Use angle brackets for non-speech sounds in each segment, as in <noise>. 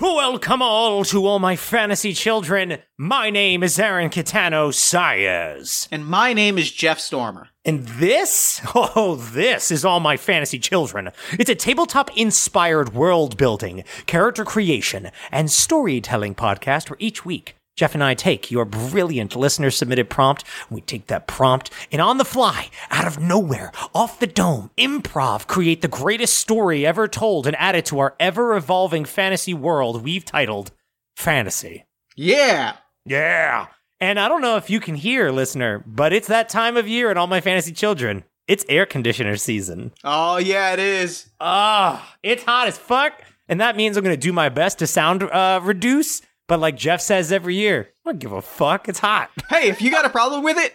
Welcome all to all my fantasy children. My name is Aaron Catano Sayers. And my name is Jeff Stormer. And this, <laughs> oh, this is all my fantasy children. It's a tabletop inspired world building, character creation, and storytelling podcast where each week Jeff and I take your brilliant listener submitted prompt. We take that prompt and on the fly, out of nowhere, off the dome, improv, create the greatest story ever told and add it to our ever evolving fantasy world we've titled Fantasy. Yeah. Yeah. And I don't know if you can hear, listener, but it's that time of year and all my fantasy children. It's air conditioner season. Oh, yeah, it is. Ah, it's hot as fuck. And that means I'm going to do my best to sound uh, reduce. But like Jeff says every year, I don't give a fuck. It's hot. Hey, if you got a problem with it,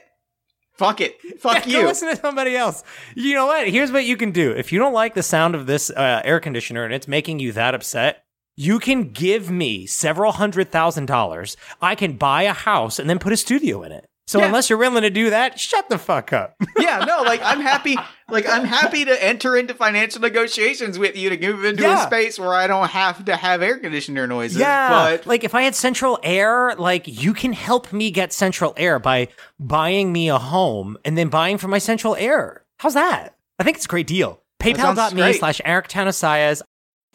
fuck it. <laughs> Fuck Go you. listen to somebody else. You know what? Here's what you can do. If you don't like the sound of this uh, air conditioner and it's making you that upset, you can give me several hundred thousand dollars. I can buy a house and then put a studio in it. So Yeah. unless you're willing to do that, shut the fuck up. <laughs> yeah, no, like I'm happy. Like I'm happy to enter into financial negotiations with you to move into Yeah. a space where I don't have to have air conditioner noises. Yeah. but like if I had central air, like you can help me get central air by buying me a home and then buying for my central air. How's that? I think it's a great deal. PayPal.me slash Eric Tanasias.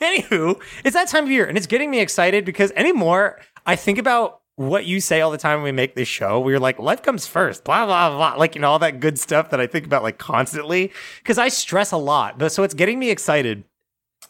Anywho, it's that time of year and it's getting me excited because anymore I think about what you say all the time when we make this show. We're like, life comes first, blah, blah, blah. Like, you know, all that good stuff that I think about like constantly because I stress a lot. But so it's getting me excited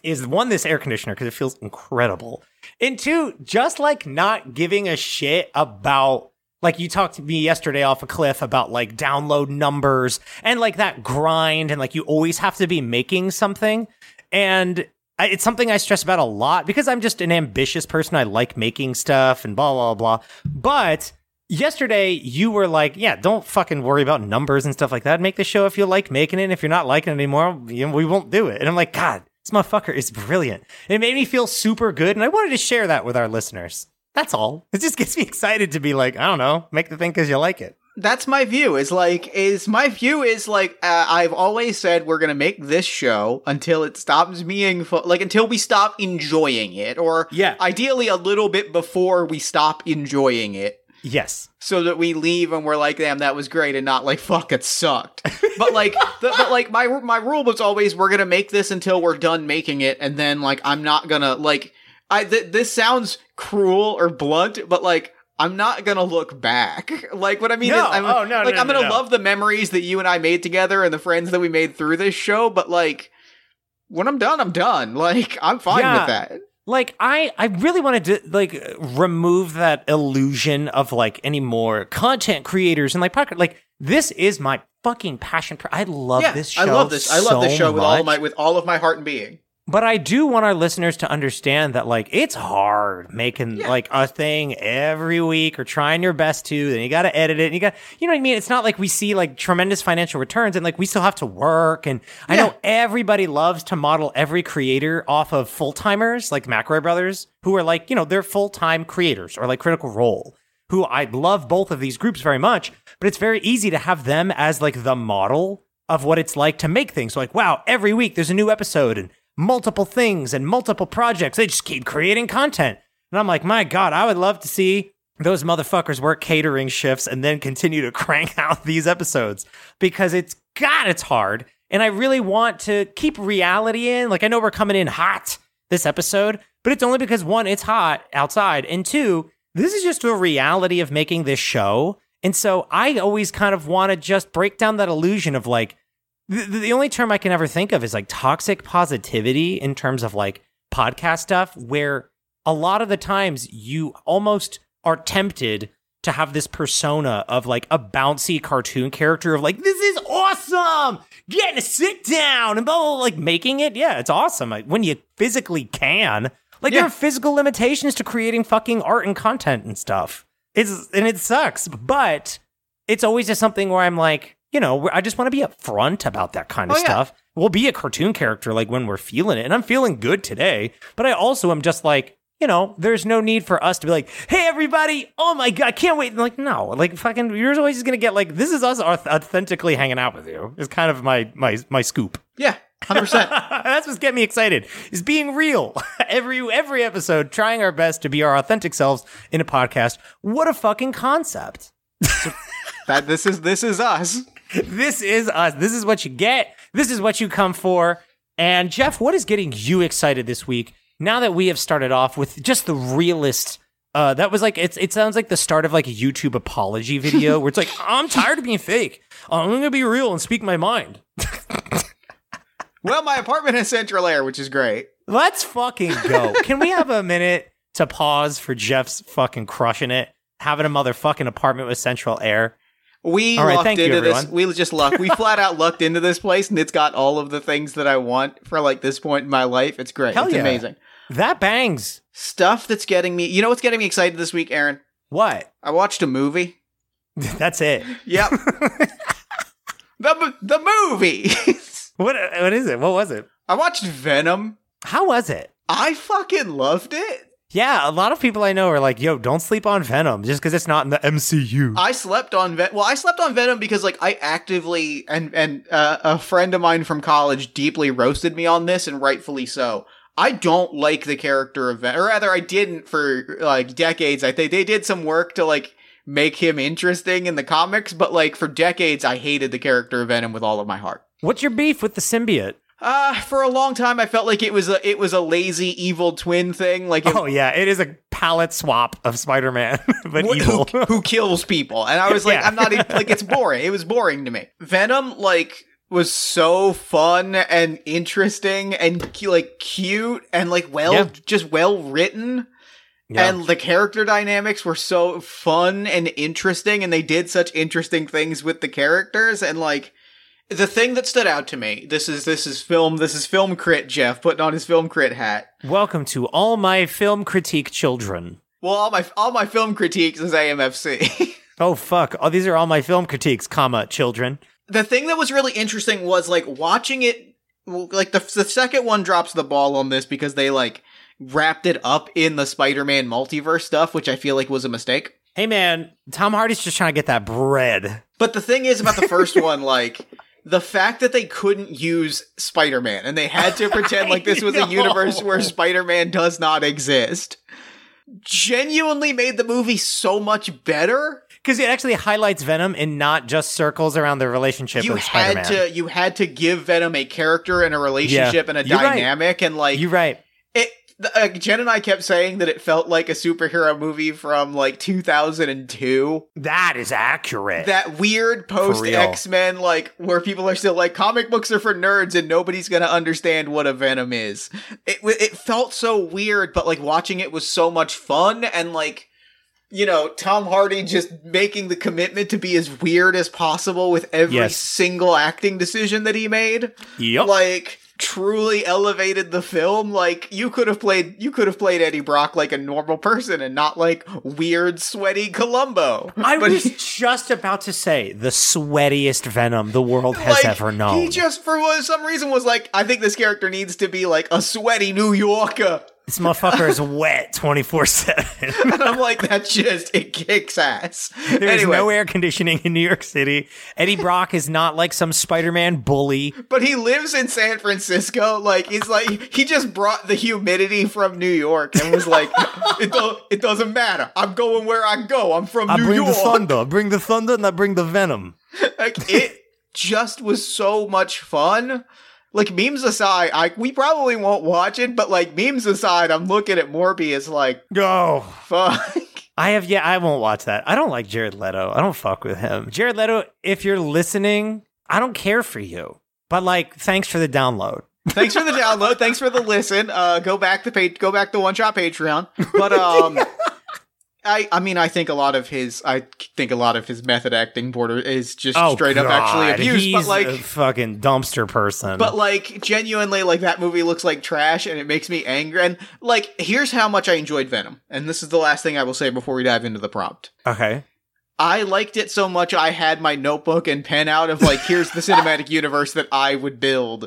is one, this air conditioner because it feels incredible. And two, just like not giving a shit about like you talked to me yesterday off a cliff about like download numbers and like that grind and like you always have to be making something. And it's something I stress about a lot because I'm just an ambitious person. I like making stuff and blah, blah, blah. But yesterday you were like, yeah, don't fucking worry about numbers and stuff like that. Make the show if you like making it. And if you're not liking it anymore, we won't do it. And I'm like, God, this motherfucker is brilliant. And it made me feel super good. And I wanted to share that with our listeners. That's all. It just gets me <laughs> excited to be like, I don't know, make the thing because you like it. That's my view. Is like is my view is like uh, I've always said we're gonna make this show until it stops being fu- like until we stop enjoying it, or Yeah. ideally a little bit before we stop enjoying it. Yes. so that we leave and we're like, damn, that was great, and not like, fuck, it sucked. But like, the, but like my my rule was always, we're gonna make this until we're done making it, and then like, I'm not gonna like, I th- this sounds cruel or blunt, but like. I'm not gonna look back. <laughs> Like what I mean No. is, I'm, Oh, no, like no, I'm gonna love the memories that you and I made together and the friends that we made through this show. But like, when I'm done, I'm done. <laughs> Like I'm fine Yeah. with that. like i i really wanted to like remove that illusion of like any more content creators and like like this is my fucking passion pro- i love yeah, this show I love this. I love this so show with all of my with all of my heart and being. But i do want our listeners to understand that like it's hard making Yeah. like a thing every week or trying your best to then you got to edit it and you got you know what i mean? It's not like we see like tremendous financial returns and like we still have to work and i know everybody loves to model every creator off of full-timers like McElroy brothers who are like you know they're full-time creators or like critical role who i love both of these groups very much but it's very easy to have them as like the model of what it's like to make things. Like wow every week there's a new episode and multiple things and multiple projects. They just keep creating content. And i'm like my god i would love to see those motherfuckers work catering shifts and then continue to <laughs> crank out these episodes because it's god it's hard. And i really want to keep reality in. Like i know we're coming in hot this episode but it's only because one it's hot outside and two this is just a reality of making this show. And so i always kind of want to just break down that illusion of like the, the only term I can ever think of is like toxic positivity in terms of like podcast stuff, where a lot of the times you almost are tempted to have this persona of like a bouncy cartoon character of like, this is awesome, getting to sit down and blah, blah, blah, like making it. Yeah, it's awesome Like, when you physically can. Like there are physical limitations to creating fucking art and content and stuff. It's and it sucks, but it's always just something where I'm like, you know, I just want to be upfront about that kind of Oh, yeah. stuff. We'll be a cartoon character like when we're feeling it, and I'm feeling good today. But I also am just like, you know, there's no need for us to be like, hey everybody, oh my god, I can't wait. like, no, like fucking, you're always just gonna get like, this is us authentically hanging out with you. Is kind of my my my scoop. Yeah, hundred percent. <laughs> That's what's getting me excited. Is being real. <laughs> every every episode, trying our best to be our authentic selves in a podcast. What a fucking concept. <laughs> That this is this is us. This is us. This is what you get. This is what you come for. And Jeff, what is getting you excited this week? Now that we have started off with just the realist. Uh, that was like it's. It sounds like the start of like a YouTube apology video <laughs> where it's like I'm tired of being fake. I'm gonna be real and speak my mind. <laughs> Well, my apartment has central air, which is great. Let's fucking go. <laughs> Can we have a minute to pause for Jeff's fucking crushing it, having a motherfucking apartment with central air? We right, lucked thank you, into this. We just lucked. We flat out lucked into this place, and it's got all of the things that I want for like this point in my life. It's great. Hell it's yeah. amazing. That bangs. Stuff that's getting me. You know what's getting me excited this week, Aaron? What? I watched a movie. <laughs> That's it. Yep. <laughs> the the movie. <laughs> What? What is it? What was it? I watched Venom. How was it? I fucking loved it. Yeah, a lot of people I know are like, "Yo, don't sleep on Venom just because it's not in the MCU." I slept on Ven- well, I slept on Venom because like I actively and and uh, a friend of mine from college deeply roasted me on this, and rightfully so. I don't like the character of Venom, or rather, I didn't for like decades. I think they did some work to like make him interesting in the comics, but like for decades, I hated the character of Venom with all of my heart. What's your beef with the symbiote? Uh, for a long time, I felt like it was a it was a lazy evil twin thing, like it, Oh yeah, it is a palette swap of Spider-Man, <laughs> but who, evil. who kills people. And I was like, Yeah. I'm not even, like, it's boring. It was boring to me. Venom, like, was so fun and interesting and like cute and like well, Yeah. just well written. Yeah. And the character dynamics were so fun and interesting, and they did such interesting things with the characters. And like, the thing that stood out to me, this is this is film, this is film crit Jeff putting on his film crit hat. Welcome to all my film critique children. Well, all my all my film critiques is AMFC. <laughs> Oh fuck! Oh, these are all my film critiques, comma children. the thing that was really interesting was like watching it like the, the second one drops the ball on this because they like wrapped it up in the spider-man multiverse stuff which i feel like was a mistake Hey man, Tom Hardy's just trying to get that bread. but the thing is about the first <laughs> one like the fact that they couldn't use spider-man and they had to <laughs> pretend like this was a universe where spider-man does not exist genuinely made the movie so much better Because it actually highlights Venom and not just circles around their relationship you with had to you had to give venom a character and a relationship and a You're right. dynamic and like You're right. Uh, Jen and I kept saying that it felt like a superhero movie from like 2002. That is accurate. That weird post X Men, like where people are still like comic books are for nerds and nobody's gonna understand what a Venom is. It it felt so weird, but like watching it was so much fun and like. You know, Tom Hardy just making the commitment to be as weird as possible with every Yes. single acting decision that he made yep. like truly elevated the film like you could have played you could have played Eddie Brock like a normal person and not like weird sweaty Columbo I But was he- just about to say the sweatiest Venom the world has like, ever known. he just for some reason was like I think this character needs to be like a sweaty New Yorker this motherfucker is wet 24 7. <laughs> and I'm like that's just it kicks ass There's anyway no air conditioning in New York City. Eddie Brock is not like some Spider Man bully. but he lives in San Francisco. Like he's like he just brought the humidity from New York and was like, <laughs> it, do- it doesn't matter. I'm going where I go. I'm from I New bring York. the thunder, bring the thunder, and I bring the venom. like it <laughs> just was so much fun. Like memes aside, I we probably won't watch it, but like memes aside, I'm looking at Morbius like Go. fuck. <laughs> I have, yeah, I won't watch that. I don't like Jared Leto. I don't fuck with him. Jared Leto, if you're listening, I don't care for you. But like, thanks for the download. Thanks for the download. Thanks for the listen. Uh, go back to page. Go back to one shot Patreon. But um, <laughs> I I mean I think a lot of his I think a lot of his method acting border is just oh, straight up actually Oh, God, abuse. He's But like a fucking dumpster person. But like genuinely, like that movie looks like trash, and it makes me angry. And like, here's how much I enjoyed Venom, and this is the last thing I will say before we dive into the prompt. okay. I liked it so much I had my notebook and pen out of like, here's the <laughs> cinematic universe that I would build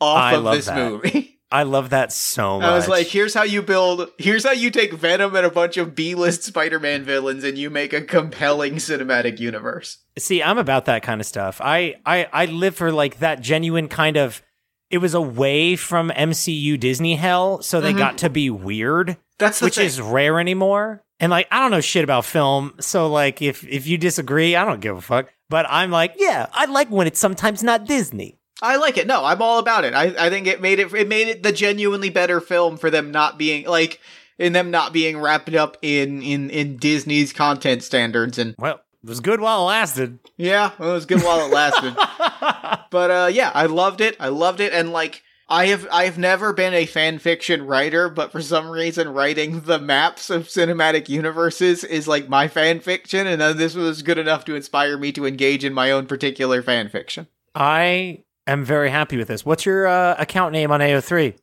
off I of this that. movie. <laughs> I love that so much. I was like, here's how you build, here's how you take Venom and a bunch of B-list Spider-Man villains and you make a compelling cinematic universe. See, I'm about that kind of stuff. I, I, I live for like that genuine kind of. It was away from MCU Disney hell, so they Mhm. got to be weird, That's which thing. is rare anymore. And like, I don't know shit about film, so like, if if you disagree, I don't give a fuck. But I'm like, yeah, I like when it's sometimes not Disney. I like it. No, I'm all about it. I, I think it made it it made it the genuinely better film for them not being like in them not being wrapped up in in in Disney's content standards and Well, it was good while it lasted. yeah, it was good while it lasted. <laughs> but uh yeah, I loved it. I loved it and like I have I've never been a fan fiction writer, but for some reason writing the maps of cinematic universes is like my fan fiction and then this was good enough to inspire me to engage in my own particular fan fiction. I am very happy with this. What's your uh, account name on AO3?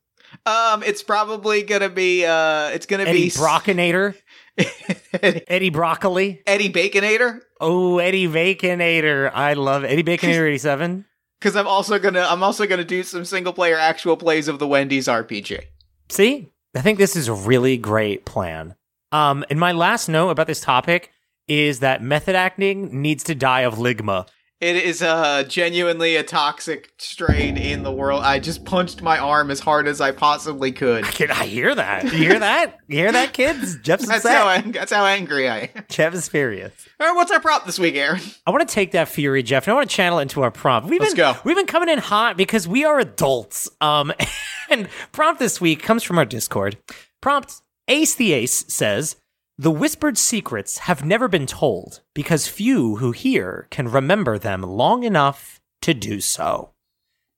Um, it's probably gonna be uh, it's gonna Eddie be Brockinator? Eddie, <laughs> Eddie Broccoli? Eddie Baconator. Oh, Eddie Baconator. I love Eddie Baconator 87. Because I'm also gonna I'm also gonna do some single player actual plays of the Wendy's RPG. See, I think this is a really great plan. Um, and my last note about this topic is that method acting needs to die of ligma. It is uh genuinely a toxic strain in the world. I just punched my arm as hard as I possibly could. <laughs> Can I hear that? You hear that? You hear that, kids? Jeff's That's upset. how ang- that's how angry I am. <laughs> Jeff is furious. All right, what's our prop this week, Aaron? I want to take that fury, Jeff, and I want to channel it into our prompt. We've Let's been go. we've been coming in hot because we are adults. Um, <laughs> and prompt this week comes from our Discord. Prompt Ace the Ace says, "The whispered secrets have never been told because few who hear can remember them long enough to do so."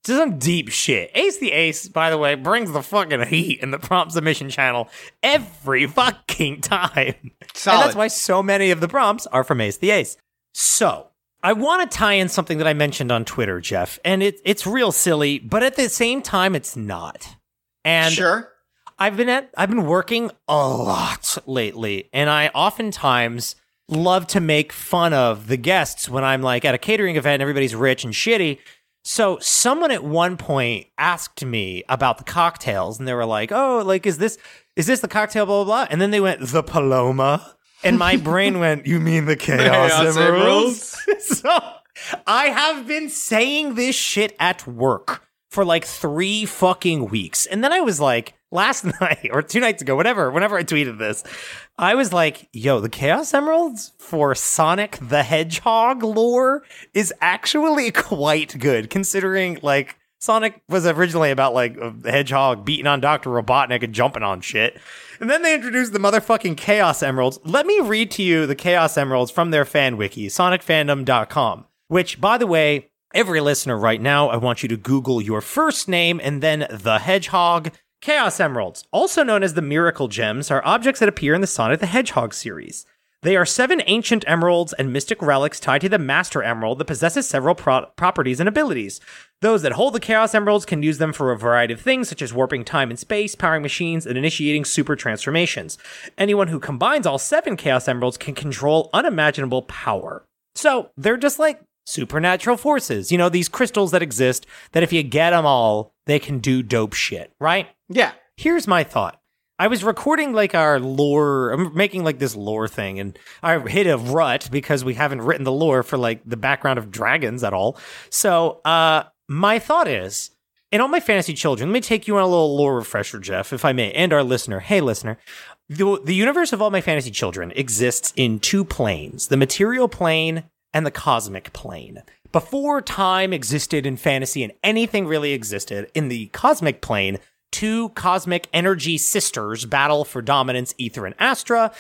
This is some deep shit. Ace the Ace, by the way, brings the fucking heat in the prompt submission channel every fucking time. Solid. And that's why so many of the prompts are from Ace the Ace. So, I want to tie in something that I mentioned on Twitter, Jeff, and it, it's real silly, but at the same time, it's not. And sure. I've been at I've been working a lot lately, and I oftentimes love to make fun of the guests when I'm like at a catering event and everybody's rich and shitty. So someone at one point asked me about the cocktails, and they were like, "Oh, like is this is this the cocktail?" Blah blah blah. And then they went the Paloma, and my <laughs> brain went, "You mean the Chaos, Chaos Emeralds?" <laughs> so I have been saying this shit at work for like three fucking weeks. And then I was like, last <laughs> night or two nights ago, whatever, whenever I tweeted this, I was like, yo, the Chaos Emeralds for Sonic the Hedgehog lore is actually <laughs> quite good, considering like Sonic was originally about like a hedgehog beating on Dr. Robotnik and jumping on shit. And then they introduced the motherfucking Chaos Emeralds. Let me read to you the Chaos Emeralds from their fan wiki, sonicfandom.com, which, by the way, every listener right now, I want you to Google your first name and then the hedgehog. Chaos Emeralds, also known as the Miracle Gems, are objects that appear in the Sonic the Hedgehog series. They are seven ancient emeralds and mystic relics tied to the Master Emerald that possesses several pro- properties and abilities. Those that hold the Chaos Emeralds can use them for a variety of things, such as warping time and space, powering machines, and initiating super transformations. Anyone who combines all seven Chaos Emeralds can control unimaginable power. So they're just like supernatural forces, you know, these crystals that exist that if you get them all, they can do dope shit, right? Yeah. Here's my thought. I was recording like our lore, I'm making like this lore thing, and I hit a rut because we haven't written the lore for like the background of dragons at all. So, uh, my thought is, in all my fantasy children, let me take you on a little lore refresher, Jeff, if I may, and our listener. Hey, listener. The, the universe of all my fantasy children exists in two planes the material plane and the cosmic plane. Before time existed in fantasy and anything really existed, in the cosmic plane, two cosmic energy sisters battle for dominance, Ether and Astra.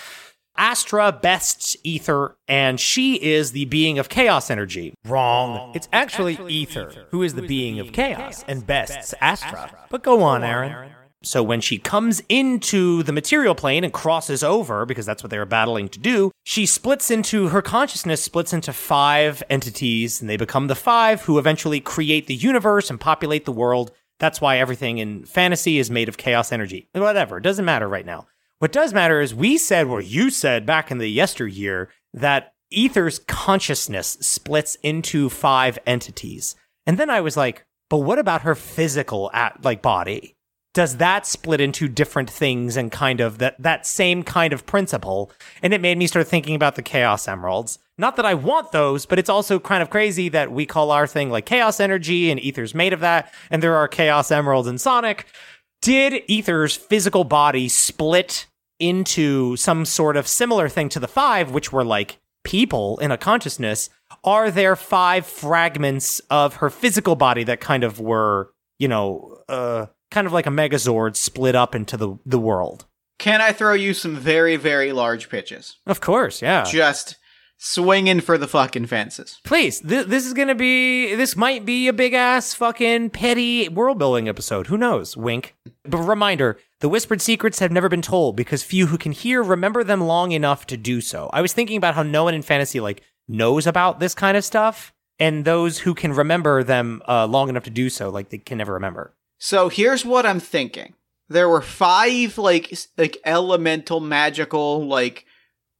Astra bests Ether, and she is the being of chaos energy. Wrong. It's actually Ether who is the being of chaos and bests Astra. But go on, Aaron. So when she comes into the material plane and crosses over, because that's what they were battling to do, she splits into her consciousness splits into five entities, and they become the five who eventually create the universe and populate the world. That's why everything in fantasy is made of chaos energy. Whatever, it doesn't matter right now. What does matter is we said, or you said back in the yesteryear, that Ether's consciousness splits into five entities. And then I was like, but what about her physical at like body? Does that split into different things and kind of that that same kind of principle? And it made me start thinking about the Chaos Emeralds. Not that I want those, but it's also kind of crazy that we call our thing like chaos energy and Ether's made of that, and there are Chaos Emeralds in Sonic. Did Ether's physical body split into some sort of similar thing to the five, which were like people in a consciousness? Are there five fragments of her physical body that kind of were, you know, uh, kind of like a Megazord split up into the, the world? Can I throw you some very, very large pitches? Of course, yeah. Just swinging for the fucking fences. Please, th- this is gonna be, this might be a big ass fucking petty world building episode. Who knows? Wink. But reminder the whispered secrets have never been told because few who can hear remember them long enough to do so. I was thinking about how no one in fantasy, like, knows about this kind of stuff, and those who can remember them uh, long enough to do so, like, they can never remember. So here's what I'm thinking. There were five like like elemental magical like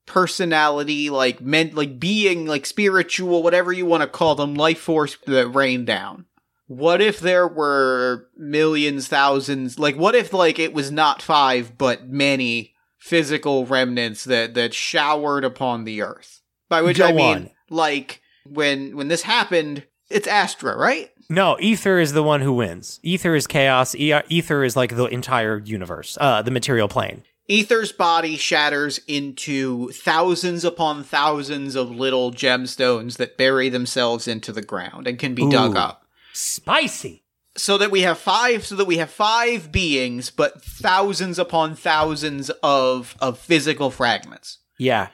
personality like meant like being like spiritual whatever you want to call them life force that rained down. What if there were millions thousands like what if like it was not five but many physical remnants that that showered upon the earth. By which Go I mean on. like when when this happened it's Astra, right? No, Ether is the one who wins. Ether is chaos. E- Ether is like the entire universe, uh, the material plane. Ether's body shatters into thousands upon thousands of little gemstones that bury themselves into the ground and can be dug up. Spicy. So that we have five so that we have five beings, but thousands upon thousands of of physical fragments. Yeah.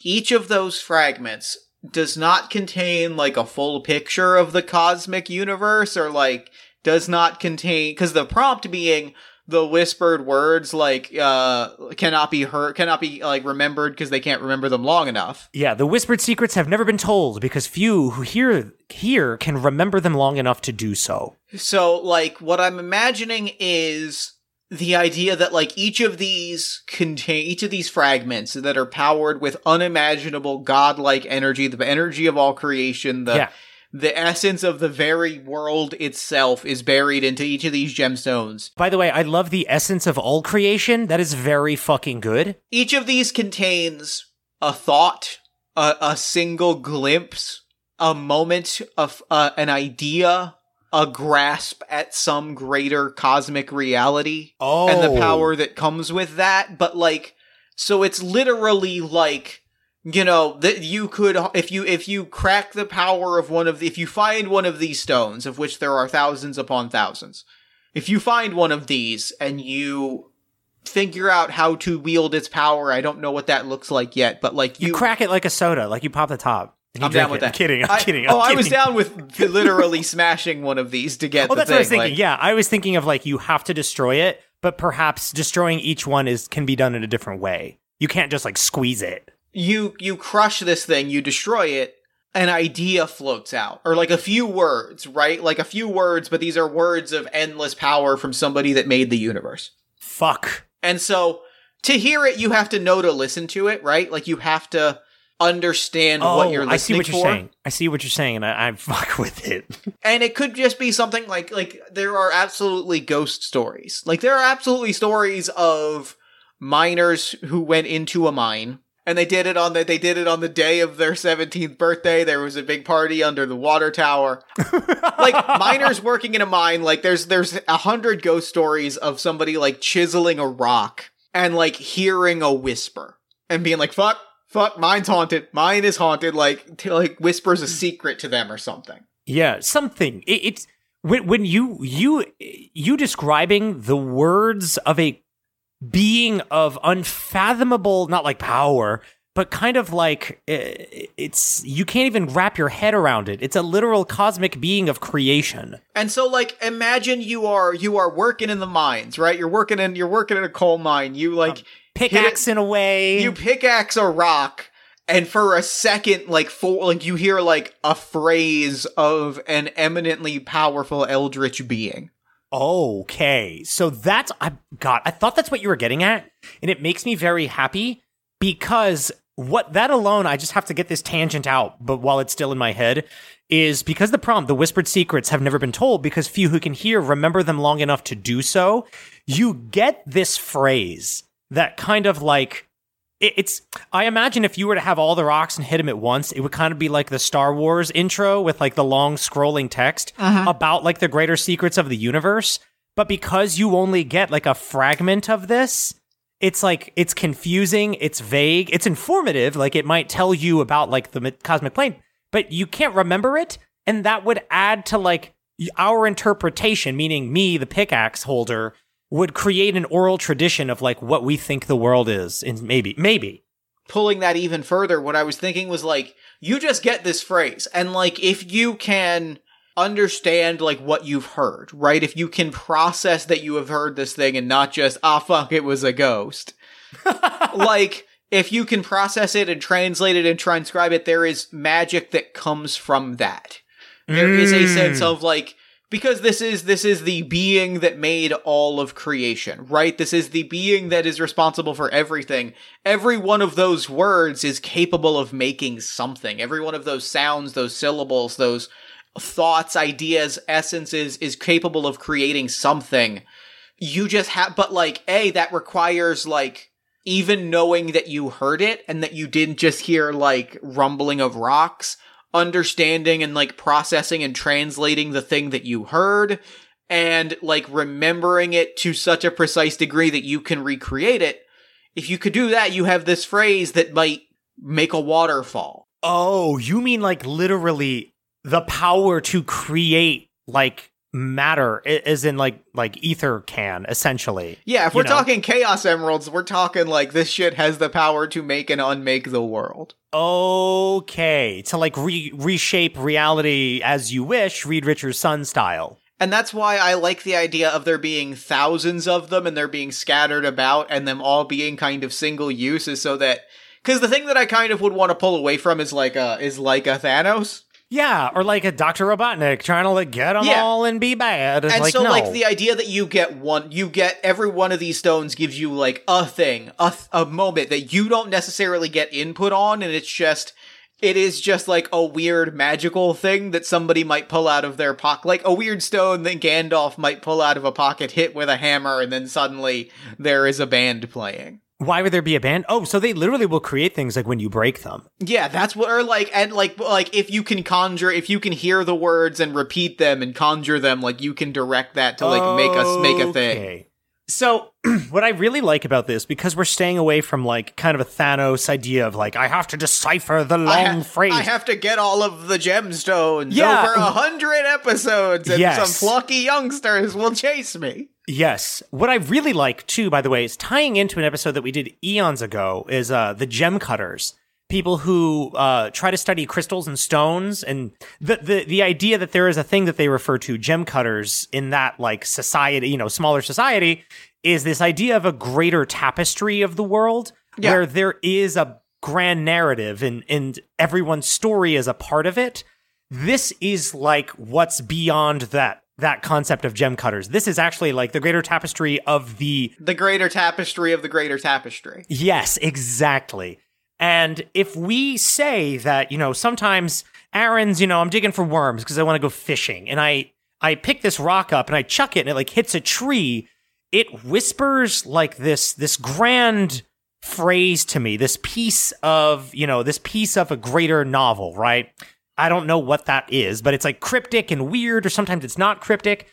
Each of those fragments does not contain like a full picture of the cosmic universe or like does not contain because the prompt being the whispered words like uh cannot be heard cannot be like remembered because they can't remember them long enough Yeah, the whispered secrets have never been told because few who hear hear can remember them long enough to do so. so like what i'm imagining is the idea that like each of these contain each of these fragments that are powered with unimaginable godlike energy the energy of all creation the yeah. the essence of the very world itself is buried into each of these gemstones. By the way, I love the essence of all creation. That is very fucking good. Each of these contains a thought, a, a single glimpse, a moment of uh, an idea, a grasp at some greater cosmic reality, Oh. and the oh. power that comes with that. But like, so it's literally like you know that you could if you if you crack the power of one of the if you find one of these stones of which there are thousands upon thousands if you find one of these and you figure out how to wield its power i don't know what that looks like yet but like You, you, crack it like a soda, like you pop the top. I'm down with it. that I'm kidding. I'm I- kidding. I'm oh i was down with <laughs> literally smashing one of these to get Oh, the that's thing what I was thinking. like- yeah, I was thinking of like you have to destroy it, but perhaps destroying each one is can be done in a different way. You can't just like squeeze it. you you crush this thing, you destroy it, an idea floats out, or like a few words, right? Like a few words, but these are words of endless power from somebody that made the universe. Fuck. And so to hear it, you have to know to listen to it, right? Like you have to understand Oh, what you're listening I see what you're for. saying. I see what you're saying, and I, I <laughs> fuck with it. And it could just be something like like there are absolutely ghost stories. Like there are absolutely stories of miners who went into a mine and they did it on the they did it on the day of their 17th birthday. There was a big party under the water tower. <laughs> like miners working in a mine, like there's there's a hundred ghost stories of somebody like chiseling a rock and like hearing a whisper and being like, fuck, fuck, mine's haunted. Mine is haunted, like t- like whispers a secret to them or something. Yeah, something. It, it's when when you you you describing the words of a being of unfathomable, not like power, but kind of like eh, it's you can't even wrap your head around it. It's a literal cosmic being of creation. And so like imagine you are you are working in the mines, right? You're working in you're working in a coal mine. You like Pickaxe in a way. you pickaxe a rock and for a second like for like you hear like a phrase of an eminently powerful eldritch being. Okay, so that's I God. I thought that's what you were getting at, and it makes me very happy because what that alone, I just have to get this tangent out, but while it's still in my head, is because the prompt, the whispered secrets have never been told because few who can hear remember them long enough to do so. You get this phrase that kind of like it- it's I imagine if you were to have all the rocks and hit them at once, it would kind of be like the Star Wars intro with like the long scrolling text uh-huh. about like the greater secrets of the universe. But because you only get like a fragment of this, it's like it's confusing, it's vague, it's informative, like it might tell you about like the cosmic plane, but you can't remember it, and that would add to like our interpretation, meaning me, the pickaxe holder, would create an oral tradition of like what we think the world is, and maybe, maybe. pulling that even further, what I was thinking was like, you just get this phrase, and like, if you can understand like what you've heard, right? If you can process that you have heard this thing and not just, ah, fuck, it was a ghost. <laughs> like, if you can process it and translate it and transcribe it, there is magic that comes from that. There is a sense of like, because this is this is the being that made all of creation right? This is the being that is responsible for everything. Every one of those words is capable of making something. Every one of those sounds those syllables those thoughts ideas essences is capable of creating something. You just have but like a that requires like even knowing that you heard it and that you didn't just hear like rumbling of rocks understanding and like processing and translating the thing that you heard and like remembering it to such a precise degree that you can recreate it if you could do that you have this phrase that might make a waterfall Oh, you mean like literally the power to create like matter, as in like like ether can essentially. yeah if we're know. talking chaos emeralds we're talking like this shit has the power to make and unmake the world Okay, to like re- reshape reality as you wish, Reed Richards' son style. And that's why I like the idea of there being thousands of them and they're being scattered about and them all being kind of single use is so that because the thing that I kind of would want to pull away from is like a is like a Thanos. Yeah, or like a Doctor Robotnik trying to like get them Yeah. all and be bad. And like, so no. like the idea that you get one you get every one of these stones gives you like a thing, a th- a moment that you don't necessarily get input on and it's just it is just like a weird magical thing that somebody might pull out of their pocket, like a weird stone that Gandalf might pull out of a pocket, hit with a hammer, and then suddenly there is a band playing. Why would there be a band? Oh, so they literally will create things like when you break them. Yeah, that's what, or like, and like, like if you can conjure, if you can hear the words and repeat them and conjure them, like you can direct that to like make us make a thing. Okay. So, <clears throat> what I really like about this, because we're staying away from like kind of a Thanos idea of like, I have to decipher the long I, ha- phrase. I have to get all of the gemstones Yeah. over a hundred episodes, and Yes. some plucky youngsters will chase me. Yes. What I really like too, by the way, is tying into an episode that we did eons ago is uh the gem cutters. People who uh try to study crystals and stones and the, the the idea that there is a thing that they refer to gem cutters in that like society, you know, smaller society, is this idea of a greater tapestry of the world Yeah. where there is a grand narrative and and everyone's story is a part of it. This is like what's beyond that that concept of gem cutters. This is actually like the greater tapestry of the The greater tapestry of the greater tapestry. Yes, exactly. And if we say that, you know, sometimes Aaron's, you know, I'm digging for worms because I want to go fishing and I I pick this rock up and I chuck it and it like hits a tree, it whispers like this this grand phrase to me, this piece of, you know, this piece of a greater novel, right? I don't know what that is, but it's like cryptic and weird or sometimes it's not cryptic.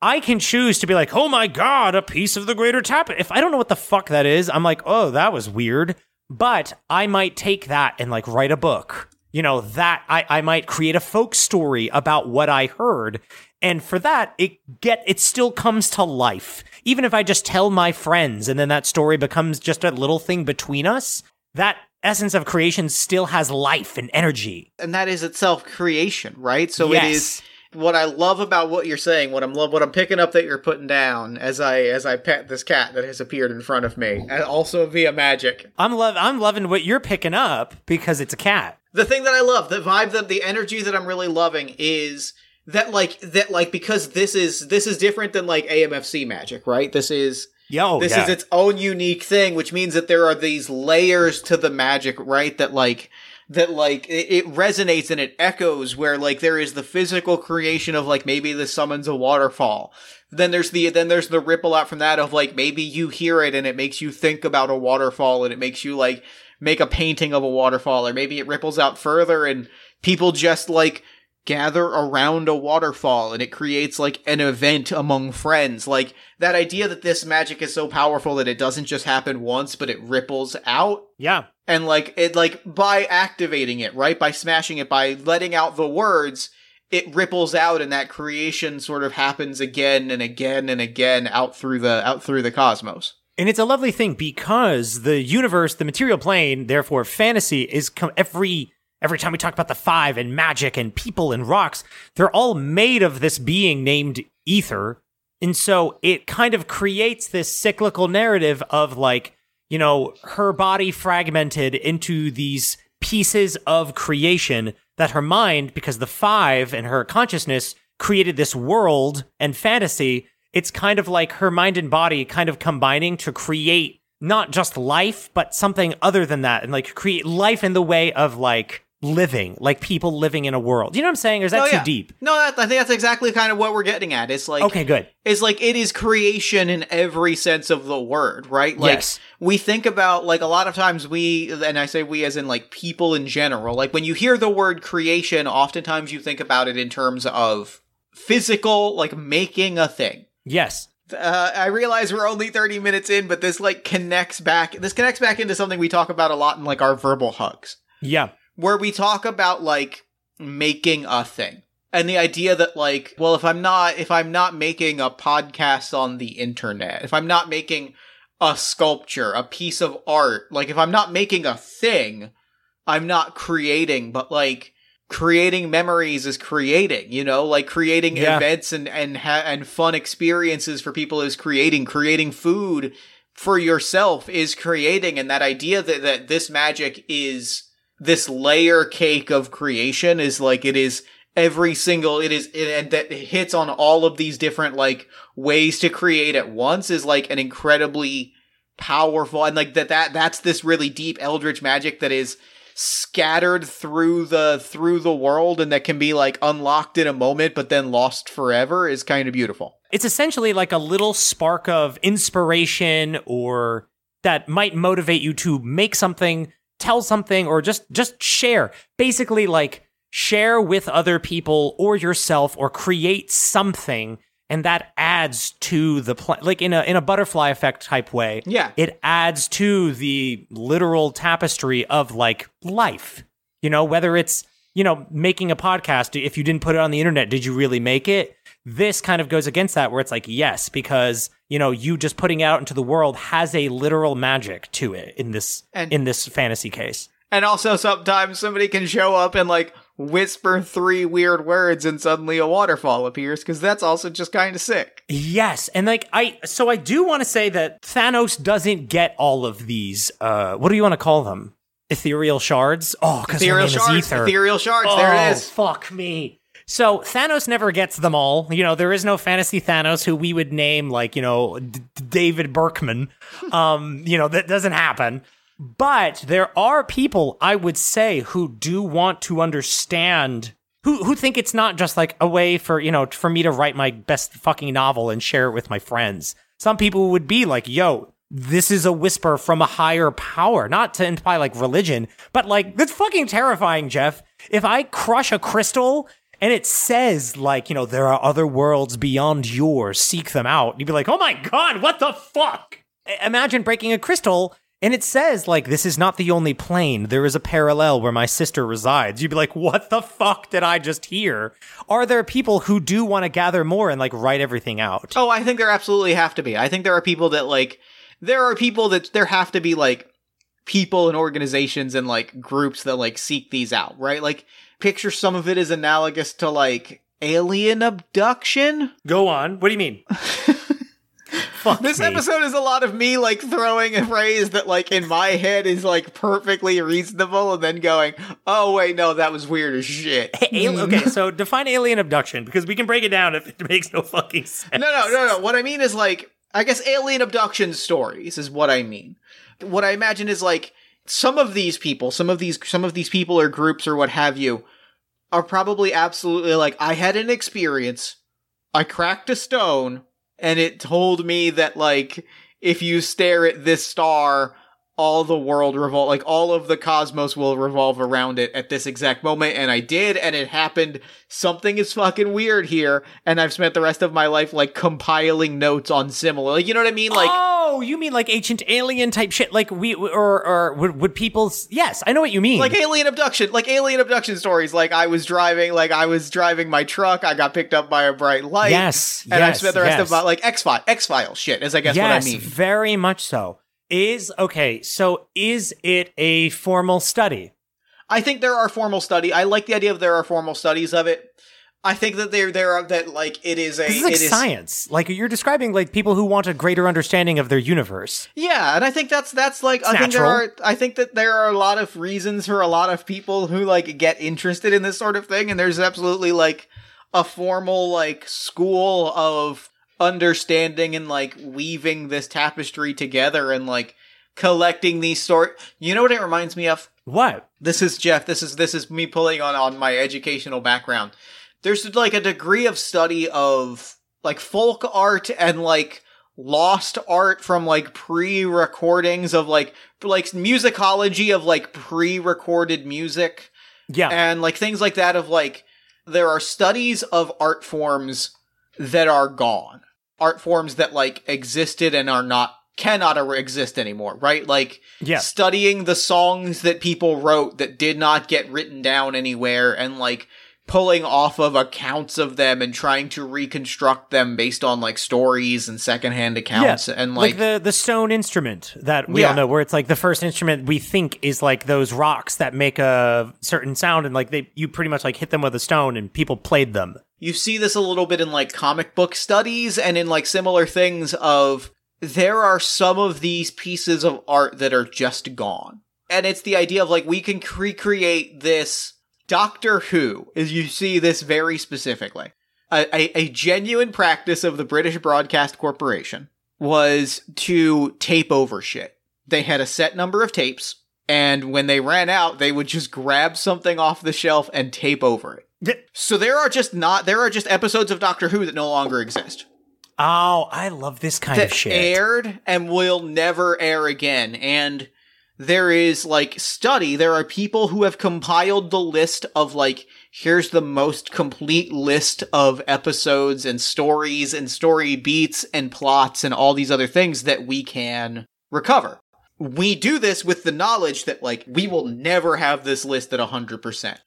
I can choose to be like, oh my god, a piece of the greater tap. If I don't know what the fuck that is, I'm like, oh, that was weird. But I might take that and like write a book. You know, that I, I might create a folk story about what I heard. And for that, it get it still comes to life. Even if I just tell my friends and then that story becomes just a little thing between us, that essence of creation still has life and energy. and that is itself creation, right? So Yes. it is what I love about what you're saying, what I'm love what I'm picking up that you're putting down as I as I pet this cat that has appeared in front of me, and also via magic. I'm love I'm loving what you're picking up because it's a cat. The thing that I love, the vibe that the energy that I'm really loving is that like that like because this is this is different than like AMFC magic, right? This is Yo, oh, this yeah. is its own unique thing, which means that there are these layers to the magic, right? That like that like it, it resonates and it echoes where like there is the physical creation of like maybe this summons a waterfall. Then there's the then there's the ripple out from that of like maybe you hear it and it makes you think about a waterfall and it makes you like make a painting of a waterfall or maybe it ripples out further and people just like gather around a waterfall and it creates like an event among friends. Like that idea that this magic is so powerful that it doesn't just happen once, but it ripples out. yeah. And like it, like by activating it, right? By smashing it, by letting out the words, it ripples out and that creation sort of happens again and again and again out through the, out through the cosmos. And it's a lovely thing because the universe, the material plane, therefore fantasy, is com- every every time we talk about the five and magic and people and rocks, they're all made of this being named Ether. And so it kind of creates this cyclical narrative of like, you know, her body fragmented into these pieces of creation that her mind, because the five and her consciousness created this world and fantasy. It's kind of like her mind and body kind of combining to create not just life, but something other than that, and like create life in the way of like living, like people living in a world. You know what I'm saying? Or is that Oh, too deep? No, that, I think that's exactly kind of what we're getting at. It's like, Okay, good. It's like it is creation in every sense of the word, right? Like Yes. we think about like a lot of times we and I say we as in like people in general. Like when you hear the word creation, oftentimes you think about it in terms of physical, like making a thing. Yes. Uh, I realize we're only 30 minutes in, but this like connects back. This connects back into something we talk about a lot in like our verbal hugs Yeah. Where we talk about like making a thing. And the idea that like well if i'm not if i'm not making a podcast on the internet if i'm not making a sculpture a piece of art like if i'm not making a thing i'm not creating but like creating memories is creating you know? Like creating Yeah. events and and ha- and fun experiences for people is creating. Creating food for yourself is creating. And that idea that that this magic is this layer cake of creation is like it is every single it is it, and that hits on all of these different like ways to create at once is like an incredibly powerful and like that that that's this really deep eldritch magic that is scattered through the through the world and that can be like unlocked in a moment but then lost forever is kind of beautiful. It's essentially like a little spark of inspiration or that might motivate you to make something, tell something, or just just share. Basically, like share with other people or yourself or create something and that adds to the pl- like in a in a butterfly effect type way Yeah. it adds to the literal tapestry of like life you know whether it's you know making a podcast if you didn't put it on the internet did you really make it this kind of goes against that where it's like yes because you know you just putting it out into the world has a literal magic to it in this And- in this fantasy case And also sometimes somebody can show up and like whisper three weird words and suddenly a waterfall appears because that's also just kind of sick. Yes, and like I, so I do want to say that Thanos doesn't get all of these. Uh, what do you want to call them? Ethereal shards. Oh, because her Ethereal name shards. Ethereal shards. oh, there it is. Fuck me. So Thanos never gets them all. You know, there is no fantasy Thanos who we would name like you know D- David Berkman. Um, you know that doesn't happen. But there are people I would say who do want to understand who who think it's not just like a way for you know for me to write my best fucking novel and share it with my friends. Some people would be like, "Yo, this is a whisper from a higher power," not to imply like religion, but like that's fucking terrifying, Jeff. If I crush a crystal and it says like you know there are other worlds beyond yours, seek them out, you'd be like, "Oh my god, what the fuck?" Imagine breaking a crystal and it says, like, this is not the only plane. There is a parallel where my sister resides. You'd be like, what the fuck did I just hear? Are there people who do want to gather more and, like, write everything out? Oh, I think there absolutely have to be. I think there are people that like there are people that there have to be like people and organizations and like groups that like seek these out, right? Like picture some of it as analogous to like alien abduction. Go on. What do you mean? <laughs> fuck This me. episode is a lot of me like throwing a phrase that like in my head is like perfectly reasonable and then going, "Oh wait, no, that was weird as shit." <laughs> Al- okay, so define alien abduction because we can break it down if it <laughs> makes no fucking sense. No, no, no, no. What I mean is like I guess alien abduction stories is what I mean. What I imagine is like some of these people, some of these some of these people or groups or what have you are probably absolutely like I had an experience. I cracked a stone and it told me that like if you stare at this star all the world revolve like all of the cosmos will revolve around it at this exact moment and I did and it happened something is fucking weird here and I've spent the rest of my life like compiling notes on similar like you know what I mean like oh, you mean like ancient alien type shit? Like we or or would, would people? Yes, I know what you mean. like alien abduction like alien abduction stories like I was driving like I was driving my truck I got picked up by a bright light Yes, and I've yes, spent the rest yes. of my like X File X File shit is I guess yes, what I mean very much so. Is okay. So is it a formal study? I think there are formal study. I like the idea of there are formal studies of it. I think that there there are that like it is a is like it is science. Like you're describing like people who want a greater understanding of their universe. yeah, and I think that's that's like I think there natural. are I think that there are a lot of reasons for a lot of people who like get interested in this sort of thing, and there's absolutely like a formal like school of understanding and like weaving this tapestry together and like collecting these sort. You know what it reminds me of? What? this is Jeff. This is this is me pulling on on my educational background. There's like a degree of study of like folk art and like lost art from like pre-recordings of like like musicology of like pre-recorded music Yeah. and like things like that of like there are studies of art forms that are gone art forms that like existed and are not cannot exist anymore right like yeah. studying the songs that people wrote that did not get written down anywhere and like pulling off of accounts of them and trying to reconstruct them based on like stories and secondhand accounts and like, like, the the stone instrument that we Yeah. all know, where it's like the first instrument we think is like those rocks that make a certain sound, and like they you pretty much like hit them with a stone, and people played them. you see this a little bit in like comic book studies and in like similar things of there are some of these pieces of art that are just gone. And it's the idea of like we can recreate this Doctor Who, as you see this very specifically. A, a, a genuine practice of the British Broadcast Corporation was to tape over shit. They had a set number of tapes, and when they ran out, they would just grab something off the shelf and tape over it. So there are just not there are just episodes of Doctor Who that no longer exist. Oh, I love this kind that of shit. aired and will never air again. And there is like study, there are people who have compiled the list of like here's the most complete list of episodes and stories and story beats and plots and all these other things that we can recover. We do this with the knowledge that like we will never have this list at 100%.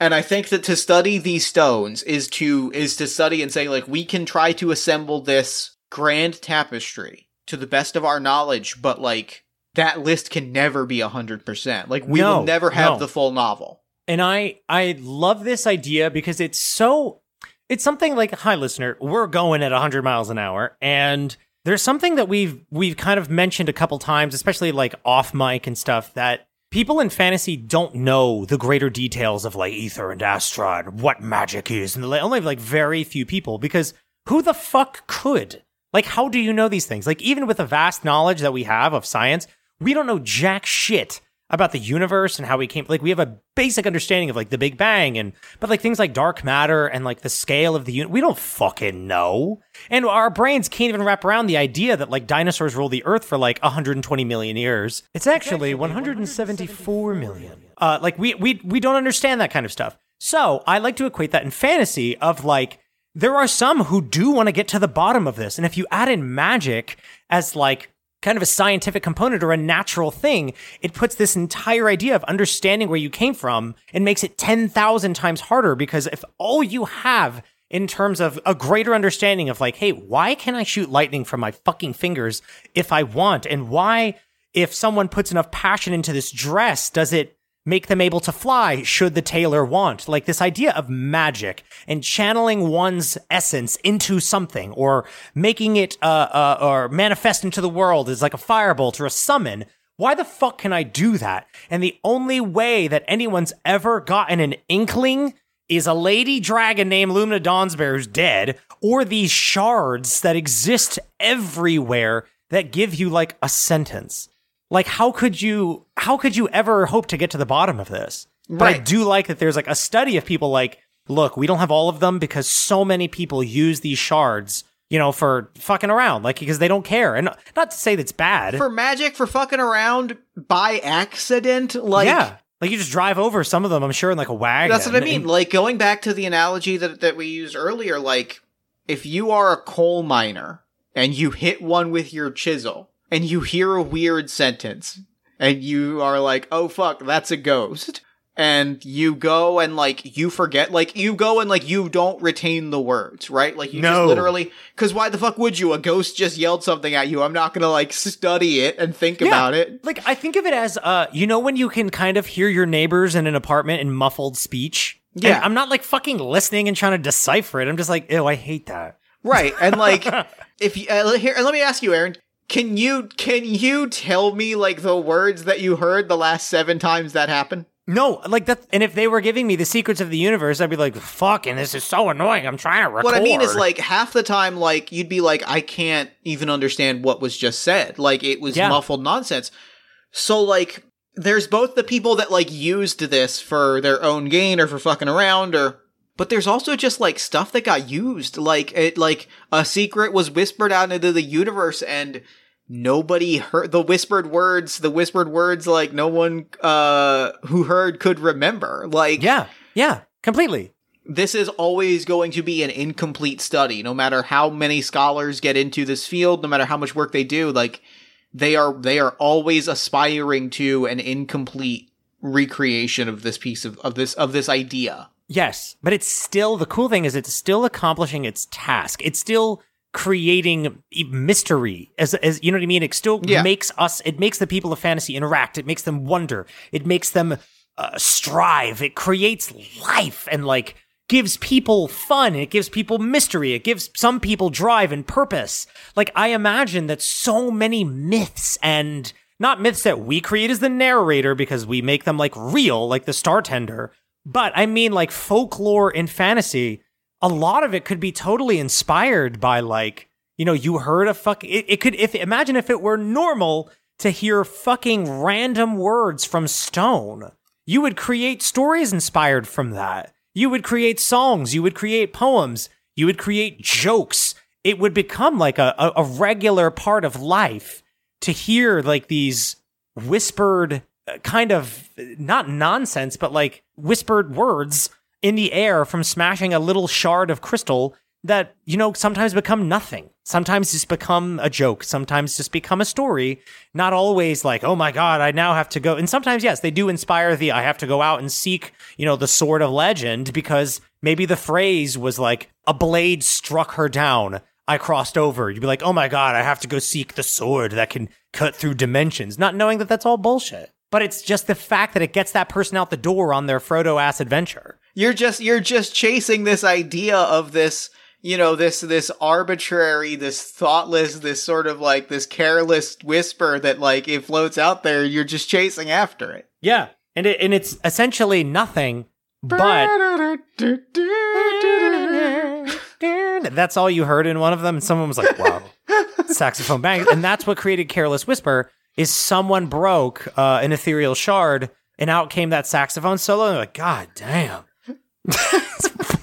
And I think that to study these stones is to is to study and say like we can try to assemble this grand tapestry to the best of our knowledge, but like that list can never be 100%. Like we No, will never have no. the full novel. and I I love this idea because it's so it's something like hi listener, we're going at 100 miles an hour and there's something that we've we've kind of mentioned a couple times, especially like off mic and stuff that people in fantasy don't know the greater details of like ether and astra and what magic is and only like very few people because who the fuck could? Like how do you know these things? Like even with the vast knowledge that we have of science, we don't know jack shit about the universe and how we came like we have a basic understanding of like the big bang and but like things like dark matter and like the scale of the universe we don't fucking know. And our brains can't even wrap around the idea that like dinosaurs ruled the earth for like 120 million years. It's actually 174 million. uh like we we we don't understand that kind of stuff. So i like to equate that in fantasy of like there are some who do want to get to the bottom of this and if you add in magic as like kind of a scientific component or a natural thing, it puts this entire idea of understanding where you came from and makes it 10,000 times harder because if all you have in terms of a greater understanding of like, hey, why can I shoot lightning from my fucking fingers if I want? And why, if someone puts enough passion into this dress, does it make them able to fly should the tailor want. Like this idea of magic and channeling one's essence into something or making it, uh, uh, or manifest into the world is like a firebolt or a summon. Why the fuck can I do that? And the only way that anyone's ever gotten an inkling is a lady dragon named Lumina Dawnsbear who's dead, or these shards that exist everywhere that give you like a sentence. Like how could you how could you ever hope to get to the bottom of this? But I do like that there's like a study of people like, look, we don't have all of them because so many people use these shards, you know, for fucking around, like because they don't care. And not to say that's bad. For magic, for fucking around by accident, like yeah. Like you just drive over some of them, I'm sure, in like a wagon. That's what I mean. And- Like going back to the analogy that that we used earlier, like if you are a coal miner and you hit one with your chisel and you hear a weird sentence and you are like, "Oh fuck, that's a ghost." And you go and like you forget, like you go and like you don't retain the words, right? Like you No. just literally, because why the fuck would you? A ghost just yelled something at you. I'm not gonna like study it and think Yeah. about it. Like I think of it as uh you know when you can kind of hear your neighbors in an apartment in muffled speech? And Yeah. I'm not like fucking listening and trying to decipher it. I'm just like, ew, I hate that. Right. And like <laughs> if you uh, here let me ask you Aaron, can you can you tell me like the words that you heard the last 7 times that happened? No, like that and if they were giving me the secrets of the universe, I'd be like, fucking this is so annoying. I'm trying to record. What I mean is like half the time like you'd be like I can't even understand what was just said. Like it was Yeah. muffled nonsense. So like there's both the people that like used this for their own gain or for fucking around or but there's also just like stuff that got used. Like it like a secret was whispered out into the universe and nobody heard the whispered words the whispered words like no one uh who heard could remember. Like Yeah, yeah, completely. this is always going to be an incomplete study. No matter how many scholars get into this field no matter how much work they do like they are they are always aspiring to an incomplete recreation of this piece of, of this of this idea Yes, but it's still the cool thing is it's still accomplishing its task. It's still creating mystery as as you know what I mean. It still Yeah. makes us. It makes the people of fantasy interact. It makes them wonder. It makes them uh, strive. It creates life and like gives people fun. It gives people mystery. It gives some people drive and purpose. Like I imagine that so many myths and not myths that we create as the narrator because we make them like real, like the Star Tender. But I mean, like folklore and fantasy, a lot of it could be totally inspired by like, you know, you heard a fuck. It, it could, if imagine if it were normal to hear fucking random words from stone, you would create stories inspired from that. You would create songs. You would create poems. You would create jokes. It would become like a, a, a regular part of life to hear like these whispered kind of not nonsense, but like whispered words in the air from smashing a little shard of crystal that, you know, sometimes become nothing. Sometimes just become a joke. Sometimes just become a story. Not always like, oh my God, I now have to go. And sometimes, yes, they do inspire the I have to go out and seek, you know, the sword of legend because maybe the phrase was like, a blade struck her down. I crossed over. You'd be like, oh my God, I have to go seek the sword that can cut through dimensions, not knowing that that's all bullshit. But it's just the fact that it gets that person out the door on their Frodo ass adventure. you're just you're just chasing this idea of this you know this this arbitrary this thoughtless this sort of like this careless whisper that like it floats out there you're just chasing after it Yeah. And it, and it's essentially nothing but <laughs> that's all you heard in one of them. And someone was like, wow, saxophone bang. And that's what created Careless Whisper is someone broke uh, an ethereal shard and out came that saxophone solo. And they're like, God damn. <laughs>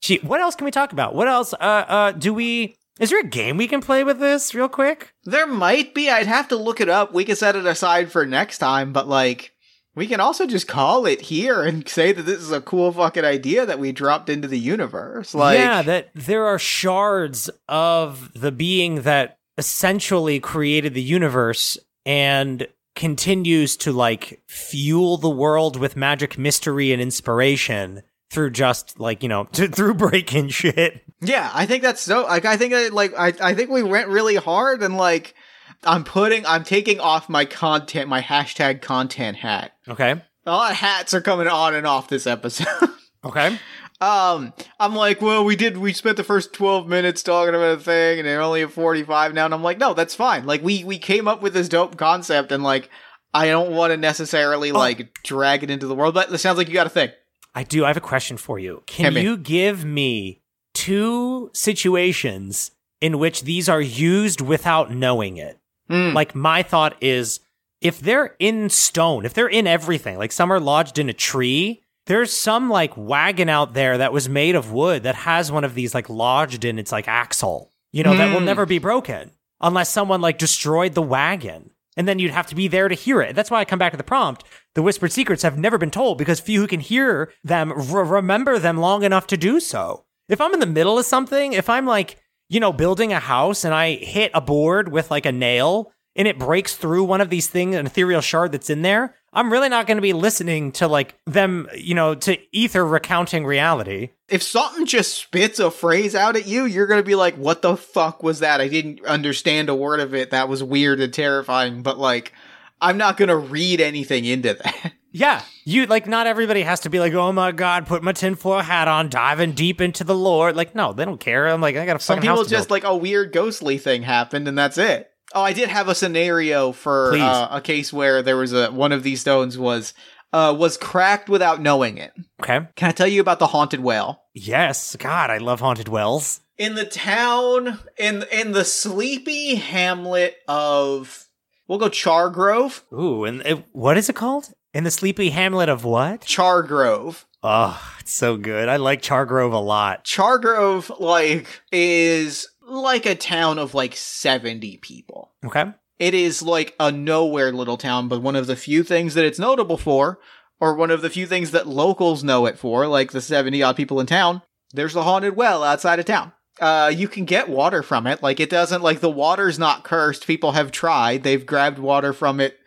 Gee, what else can we talk about? What else? Uh, uh, do we, is there a game we can play with this real quick? there might be i'd have to look it up we can set it aside for next time but like we can also just call it here and say that this is a cool fucking idea that we dropped into the universe like yeah, that there are shards of the being that essentially created the universe and continues to like fuel the world with magic mystery and inspiration through just like you know <laughs> through breaking <laughs> shit Yeah, I think that's so. Like, I think that, like, I, I think we went really hard, and like, I'm putting, I'm taking off my content, my hashtag content hat. okay A lot of hats are coming on and off this episode. <laughs> okay um, I'm like, well, we did, we spent the first 12 minutes talking about a thing, and they're only at 45 now, and I'm like, no, that's fine. Like, we we came up with this dope concept, and like, I don't want to necessarily like drag it into the world, but it sounds like you got a thing. I do. I have a question for you. Can Hit me. you give me two situations in which these are used without knowing it? Hmm. Like my thought is if they're in stone, if they're in everything, like some are lodged in a tree, there's some like wagon out there that was made of wood that has one of these like lodged in its like axle, you know, that will Hmm. never be broken unless someone like destroyed the wagon. And then you'd have to be there to hear it. That's why I come back to the prompt. The whispered secrets have never been told because few who can hear them r- remember them long enough to do so. If I'm in the middle of something, if I'm like, you know, building a house and I hit a board with like a nail and it breaks through one of these things, an ethereal shard that's in there, I'm really not going to be listening to like them, you know, to ether recounting reality. if something just spits a phrase out at you, you're gonna be like, "What the fuck was that? I didn't understand a word of it. That was weird and terrifying." But like, I'm not gonna read anything into that. <laughs> Yeah, you like not everybody has to be like, oh my god, put my tinfoil hat on, diving deep into the lore. Like, no, they don't care. I'm like, I got a Some people to just build. like a weird ghostly thing happened, and that's it. Oh, I did have a scenario for uh, a case where there was a one of these stones was uh was cracked without knowing it. okay. Can I tell you about the haunted well? Yes, God, I love haunted wells. in the town in in the sleepy hamlet of we'll go Chargrove. Ooh, and it, what is it called? In the sleepy hamlet of what? Chargrove. Oh, it's so good. I like Chargrove a lot. Chargrove like is like a town of like 70 people. Okay. It is like a nowhere little town, but one of the few things that it's notable for or one of the few things that locals know it for, like the 70 odd people in town, there's a haunted well outside of town. Uh, you can get water from it. Like it doesn't like the water's not cursed. People have tried. They've grabbed water from it.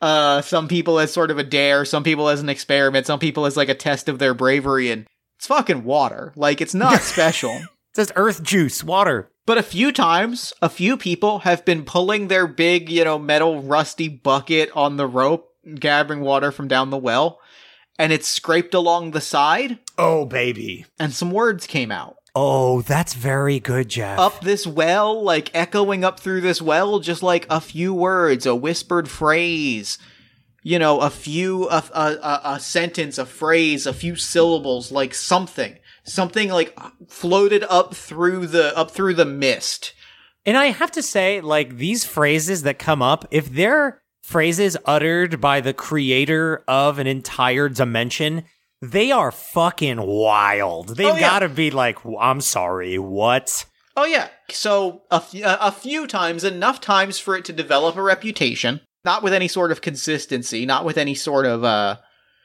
Uh, some people as sort of a dare, some people as an experiment, some people as like a test of their bravery, and it's fucking water. Like it's not <laughs> special. It says earth juice, water. But a few times, a few people have been pulling their big, you know, metal rusty bucket on the rope, gathering water from down the well, and it's scraped along the side, Oh, baby. and some words came out. Oh, that's very good, Jeff. Up this well, like echoing up through this well, just like a few words, a whispered phrase, you know, a few, a, a, a, a sentence, a phrase, a few syllables, like something. Something like floated up through the up through the mist. And I have to say, like, these phrases that come up, if they're phrases uttered by the creator of an entire dimension, they are fucking wild. They've Oh, yeah. got to be like, I'm sorry, what? Oh yeah. So a, f- a few times, enough times for it to develop a reputation, not with any sort of consistency, not with any sort of uh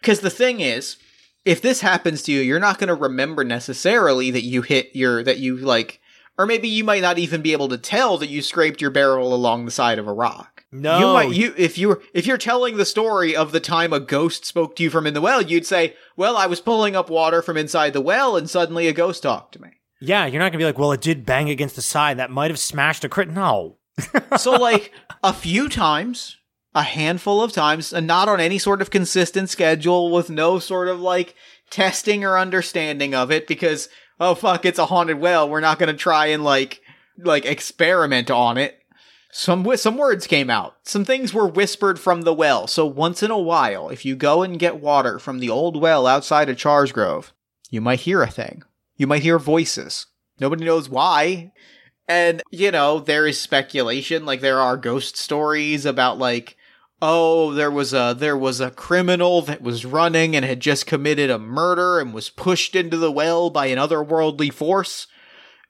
cuz the thing is, if this happens to you, you're not going to remember necessarily that you hit your that you like or maybe you might not even be able to tell that you scraped your barrel along the side of a rock. No. You might you if you if you're telling the story of the time a ghost spoke to you from in the well, you'd say, "Well, I was pulling up water from inside the well and suddenly a ghost talked to me." Yeah, you're not going to be like, well, it did bang against the side. That might have smashed a crit. No. so like a few times a handful of times and not on any sort of consistent schedule with no sort of like testing or understanding of it because oh fuck it's a haunted well. We're not going to try and like like experiment on it. Some some words came out. Some things were whispered from the well. So once in a while if you go and get water from the old well outside of Chargrove you might hear a thing. You might hear voices. Nobody knows why. And, you know, there is speculation, like there are ghost stories about like, oh, there was a there was a criminal that was running and had just committed a murder and was pushed into the well by an otherworldly force.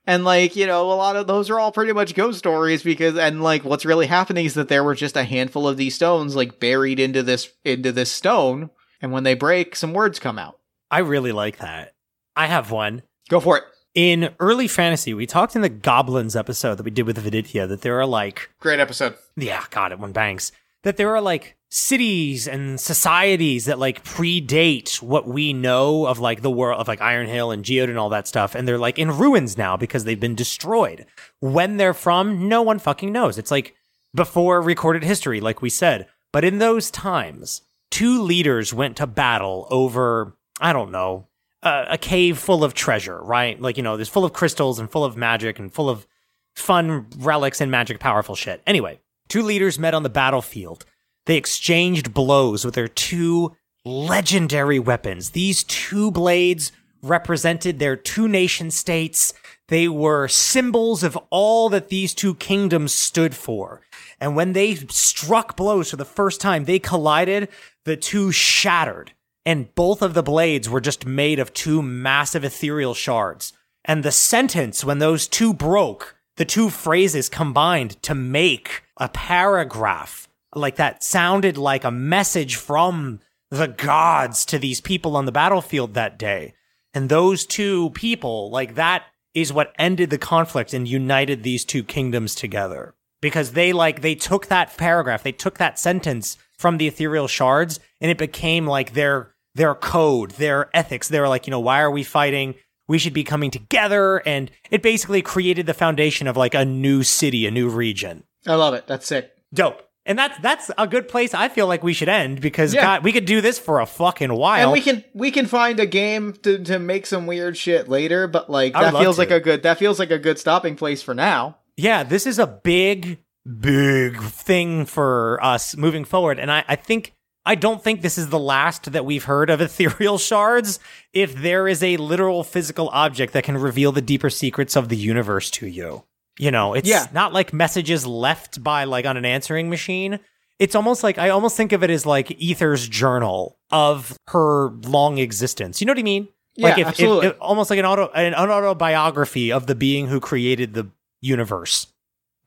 And like, you know, a lot of those are all pretty much ghost stories because and like what's really happening is that there were just a handful of these stones like buried into this into this stone and when they break some words come out. I really like that. I have one. Go for it. In early fantasy, we talked in the Goblins episode that we did with Vidithia that there are like Great episode. yeah, God, it one bangs. That there are like cities and societies that like predate what we know of like the world of like Iron Hill and Geode and all that stuff. And they're like in ruins now because they've been destroyed. When they're from, no one fucking knows. It's like before recorded history, like we said. But in those times, two leaders went to battle over, I don't know, a, a cave full of treasure, right? Like, you know, there's full of crystals and full of magic and full of fun relics and magic powerful shit. Anyway, two leaders met on the battlefield. They exchanged blows with their two legendary weapons. These two blades represented their two nation states. They were symbols of all that these two kingdoms stood for. And when they struck blows for the first time, they collided, the two shattered. And both of the blades were just made of two massive ethereal shards. And the sentence, when those two broke, the two phrases combined to make a paragraph like that sounded like a message from the gods to these people on the battlefield that day. And those two people, like that is what ended the conflict and united these two kingdoms together. Because they like they took that paragraph, they took that sentence from the ethereal shards and it became like their their code, their ethics. They were like, you know, why are we fighting? We should be coming together and it basically created the foundation of like a new city, a new region. I love it. That's sick. Dope. And that's that's a good place I feel like we should end because Yeah. God, we could do this for a fucking while. And we can we can find a game to, to make some weird shit later, but like that feels to. like a good that feels like a good stopping place for now. yeah, this is a big, big thing for us moving forward. And I, I think I don't think this is the last that we've heard of <laughs> ethereal shards. If there is a literal physical object that can reveal the deeper secrets of the universe to you. You know, it's Yeah. not like messages left by like on an answering machine. It's almost like I almost think of it as like Ether's journal of her long existence. You know what I mean? Yeah, like if, if- absolutely. if- almost like an auto an autobiography of the being who created the universe. <laughs>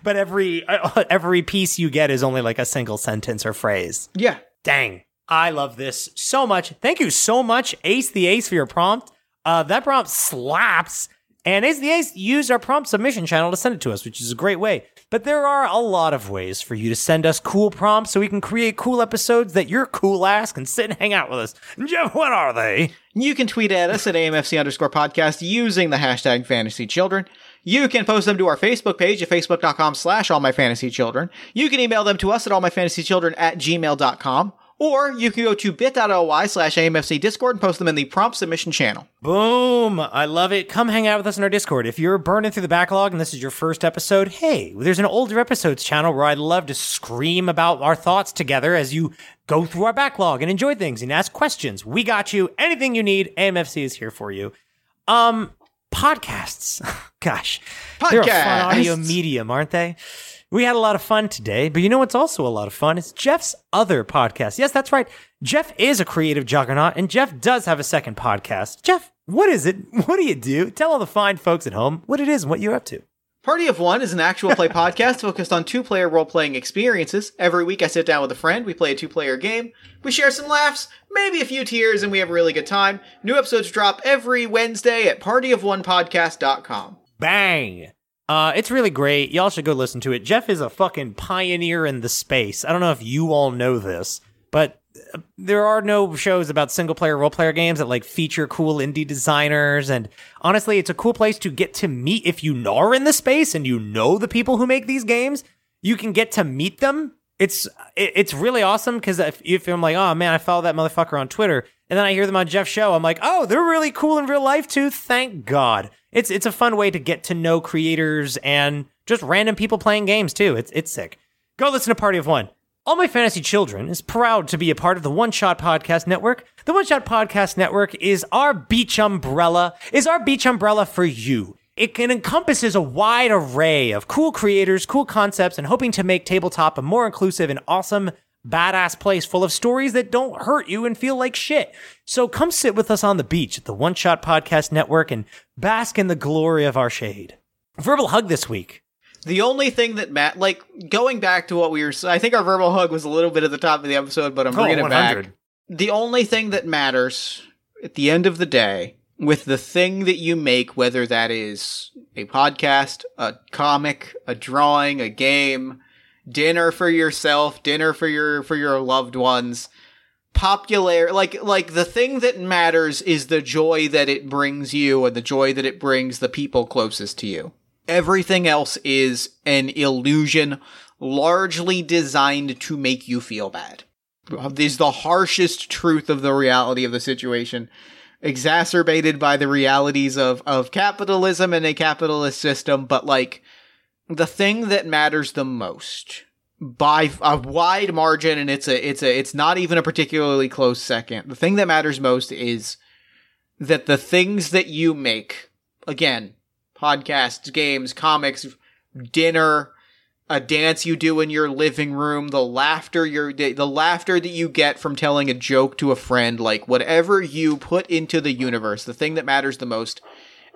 but every <laughs> every piece you get is only like a single sentence or phrase. Yeah. Dang. I love this so much. Thank you so much, Ace the Ace, for your prompt. Uh, that prompt slaps. And Ace the Ace used our prompt submission channel to send it to us, which is a great way. But there are a lot of ways for you to send us cool prompts so we can create cool episodes that your cool ass can sit and hang out with us. <laughs> Jeff, what are they? You can tweet at us at AMFC underscore podcast using the hashtag fantasy children. You can post them to our Facebook page at facebook.com slash all my fantasy children. You can email them to us at all my fantasy children at gmail.com. Or you can go to bit.ly slash AMFC Discord and post them in the prompt submission channel. Boom. I love it. Come hang out with us in our Discord. If you're burning through the backlog and this is your first episode, hey, there's an older episodes channel where I'd love to scream about our thoughts together as you go through our backlog and enjoy things and ask questions. We got you. Anything you need, AMFC is here for you. Um, podcasts. <laughs> Gosh, they're a fun audio medium, aren't they? We had a lot of fun today, but you know what's also a lot of fun? It's Jeff's other podcast. Yes, that's right. Jeff is a creative juggernaut, and Jeff does have a second podcast. Jeff, what is it? <laughs> What do you do? Tell all the fine folks at home what it is and what you're up to. Party of One is an actual play <laughs> podcast focused on two player role playing experiences. Every week I sit down with a friend, we play a two player game, we share some laughs, maybe a few tears, and we have a really good time. New episodes drop every Wednesday at partyofonepodcast.com. Bang! Uh, it's really great. Y'all should go listen to it. Jeff is a fucking pioneer in the space. I don't know if you all know this, but uh, there are no shows about single player role player games that like feature cool indie designers. And honestly, it's a cool place to get to meet if you are in the space and you know the people who make these games. You can get to meet them. It's it's really awesome because if, if I'm like, oh man, I follow that motherfucker on Twitter, and then I hear them on Jeff's show, I'm like, oh, they're really cool in real life too. Thank God. It's it's a fun way to get to know creators and just random people playing games too. It's it's sick. Go listen to Party of One. All My Fantasy Children is proud to be a part of the One Shot Podcast Network. The One Shot Podcast Network is our beach umbrella, is our beach umbrella for you. It encompasses a wide array of cool creators, cool concepts, and hoping to make tabletop a more inclusive and awesome, badass place full of stories that don't hurt you and feel like shit. So come sit with us on the beach at the One Shot Podcast Network and bask in the glory of our shade. Verbal hug this week. The only thing that Matt, like, going back to what we were, I think our verbal hug was a little bit at the top of the episode, but I'm Oh, bringing it back. The only thing that matters at the end of the day with the thing that you make, whether that is a podcast, a comic, a drawing, a game, dinner for yourself, dinner for your for your loved ones, popular like like the thing that matters is the joy that it brings you and the joy that it brings the people closest to you. Everything else is an illusion largely designed to make you feel bad. Is the harshest truth of the reality of the situation exacerbated by the realities of of capitalism and a capitalist system but like the thing that matters the most by a wide margin and it's a it's a it's not even a particularly close second. The thing that matters most is that the things that you make again, podcasts, games, comics, dinner, a dance you do in your living room, the laughter you the laughter that you get from telling a joke to a friend, like whatever you put into the universe, the thing that matters the most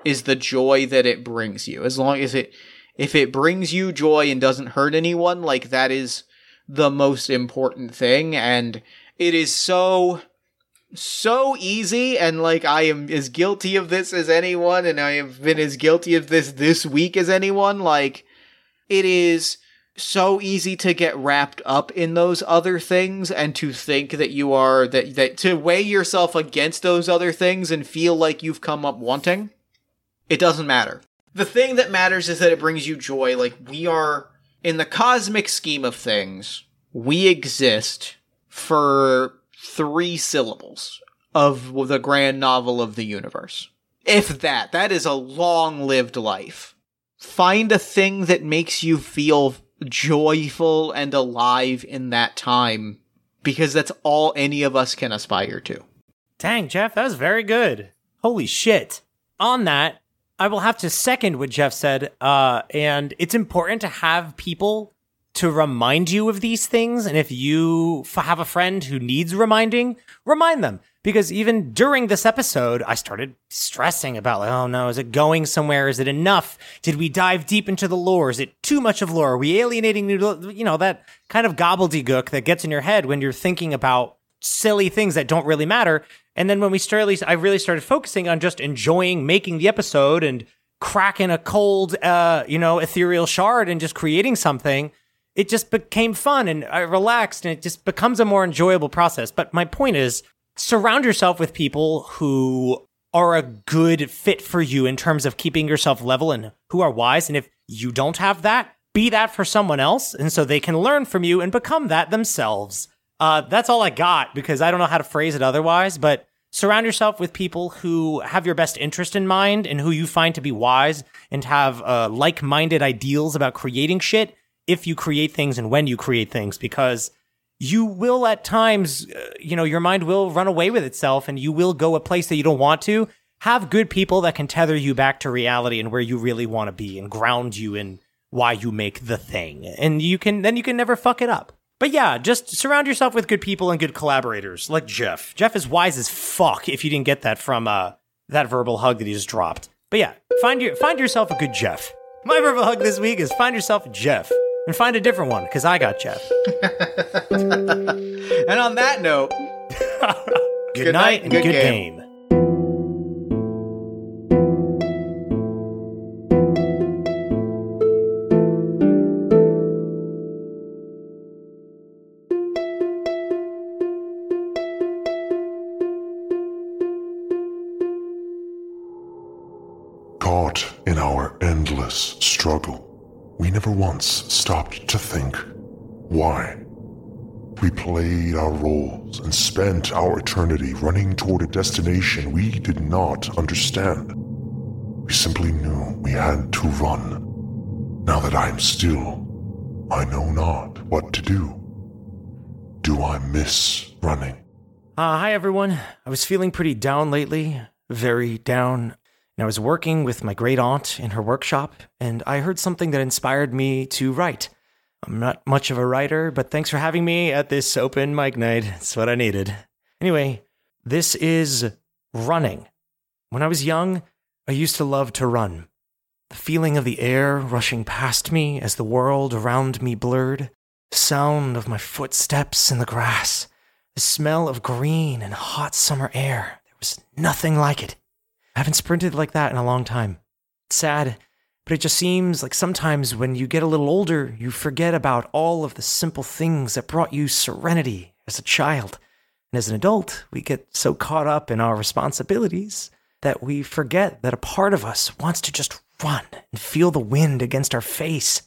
is the joy that it brings you. As long as it if it brings you joy and doesn't hurt anyone, like that is the most important thing. And it is so so easy. And like I am as guilty of this as anyone. And I have been as guilty of this this week as anyone. Like it is so easy to get wrapped up in those other things and to think that you are that that to weigh yourself against those other things and feel like you've come up wanting. It doesn't matter the thing that matters is that it brings you joy like we are in the cosmic scheme of things we exist for three syllables of the grand novel of the universe if that that is a long lived life find a thing that makes you feel joyful and alive in that time because that's all any of us can aspire to. Dang, Jeff, that was very good. Holy shit. On that, I will have to second what Jeff said. Uh, and it's important to have people to remind you of these things. And if you f- have a friend who needs reminding, remind them. Because even during this episode, I started stressing about, like, oh no, is it going somewhere? Is it enough? Did we dive deep into the lore? Is it too much of lore? Are we alienating, new- you know, that kind of gobbledygook that gets in your head when you're thinking about silly things that don't really matter. And then when we started, I really started focusing on just enjoying making the episode and cracking a cold, uh, you know, ethereal shard and just creating something. It just became fun and I relaxed and it just becomes a more enjoyable process. But my point is surround yourself with people who are a good fit for you in terms of keeping yourself level and who are wise. And if you don't have that, be that for someone else. And so they can learn from you and become that themselves. Uh, that's all I got because I don't know how to phrase it otherwise, but surround yourself with people who have your best interest in mind and who you find to be wise and have uh, like minded ideals about creating shit if you create things and when you create things because you will at times, uh, you know, your mind will run away with itself and you will go a place that you don't want to. Have good people that can tether you back to reality and where you really want to be and ground you in why you make the thing. And you can, then you can never fuck it up. But yeah, just surround yourself with good people and good collaborators like Jeff. Jeff is wise as fuck if you didn't get that from uh, that verbal hug that he just dropped. But yeah, find your find yourself a good Jeff. My verbal hug this week is find yourself Jeff and find a different one because I got Jeff. <laughs> and on that note, <laughs> good, night and good, game. Caught never once stopped to think why. We played our roles and spent our eternity running toward a destination we did not understand. We simply knew we had to run. Now that I am still, I know not what to do. Do I miss running? Uh, hi, everyone. I was feeling pretty down lately, very down. And I was working with my great aunt in her workshop, and I heard something that inspired me to write. I'm not much of a writer, but thanks for having me at this open mic night. It's what I needed. Anyway, this is running. When I was young, I used to love to run. The feeling of the air rushing past me as the world around me blurred, the sound of my footsteps in the grass, the smell of green and hot summer air. There was nothing like it. I haven't sprinted like that in a long time. It's sad, but it just seems like sometimes when you get a little older, you forget about all of the simple things that brought you serenity as a child. And as an adult, we get so caught up in our responsibilities that we forget that a part of us wants to just run and feel the wind against our face.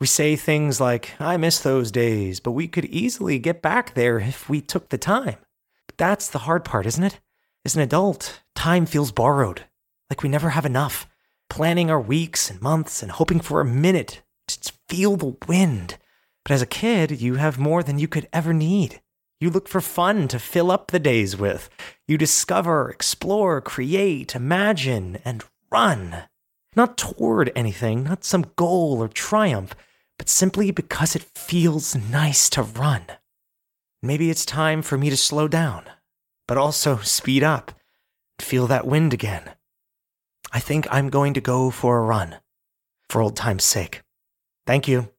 We say things like, I miss those days, but we could easily get back there if we took the time. But that's the hard part, isn't it? As an adult, time feels borrowed, like we never have enough. Planning our weeks and months and hoping for a minute to feel the wind. But as a kid, you have more than you could ever need. You look for fun to fill up the days with. You discover, explore, create, imagine, and run. Not toward anything, not some goal or triumph, but simply because it feels nice to run. Maybe it's time for me to slow down, but also speed up, feel that wind again. I think I'm going to go for a run, for old time's sake. Thank you.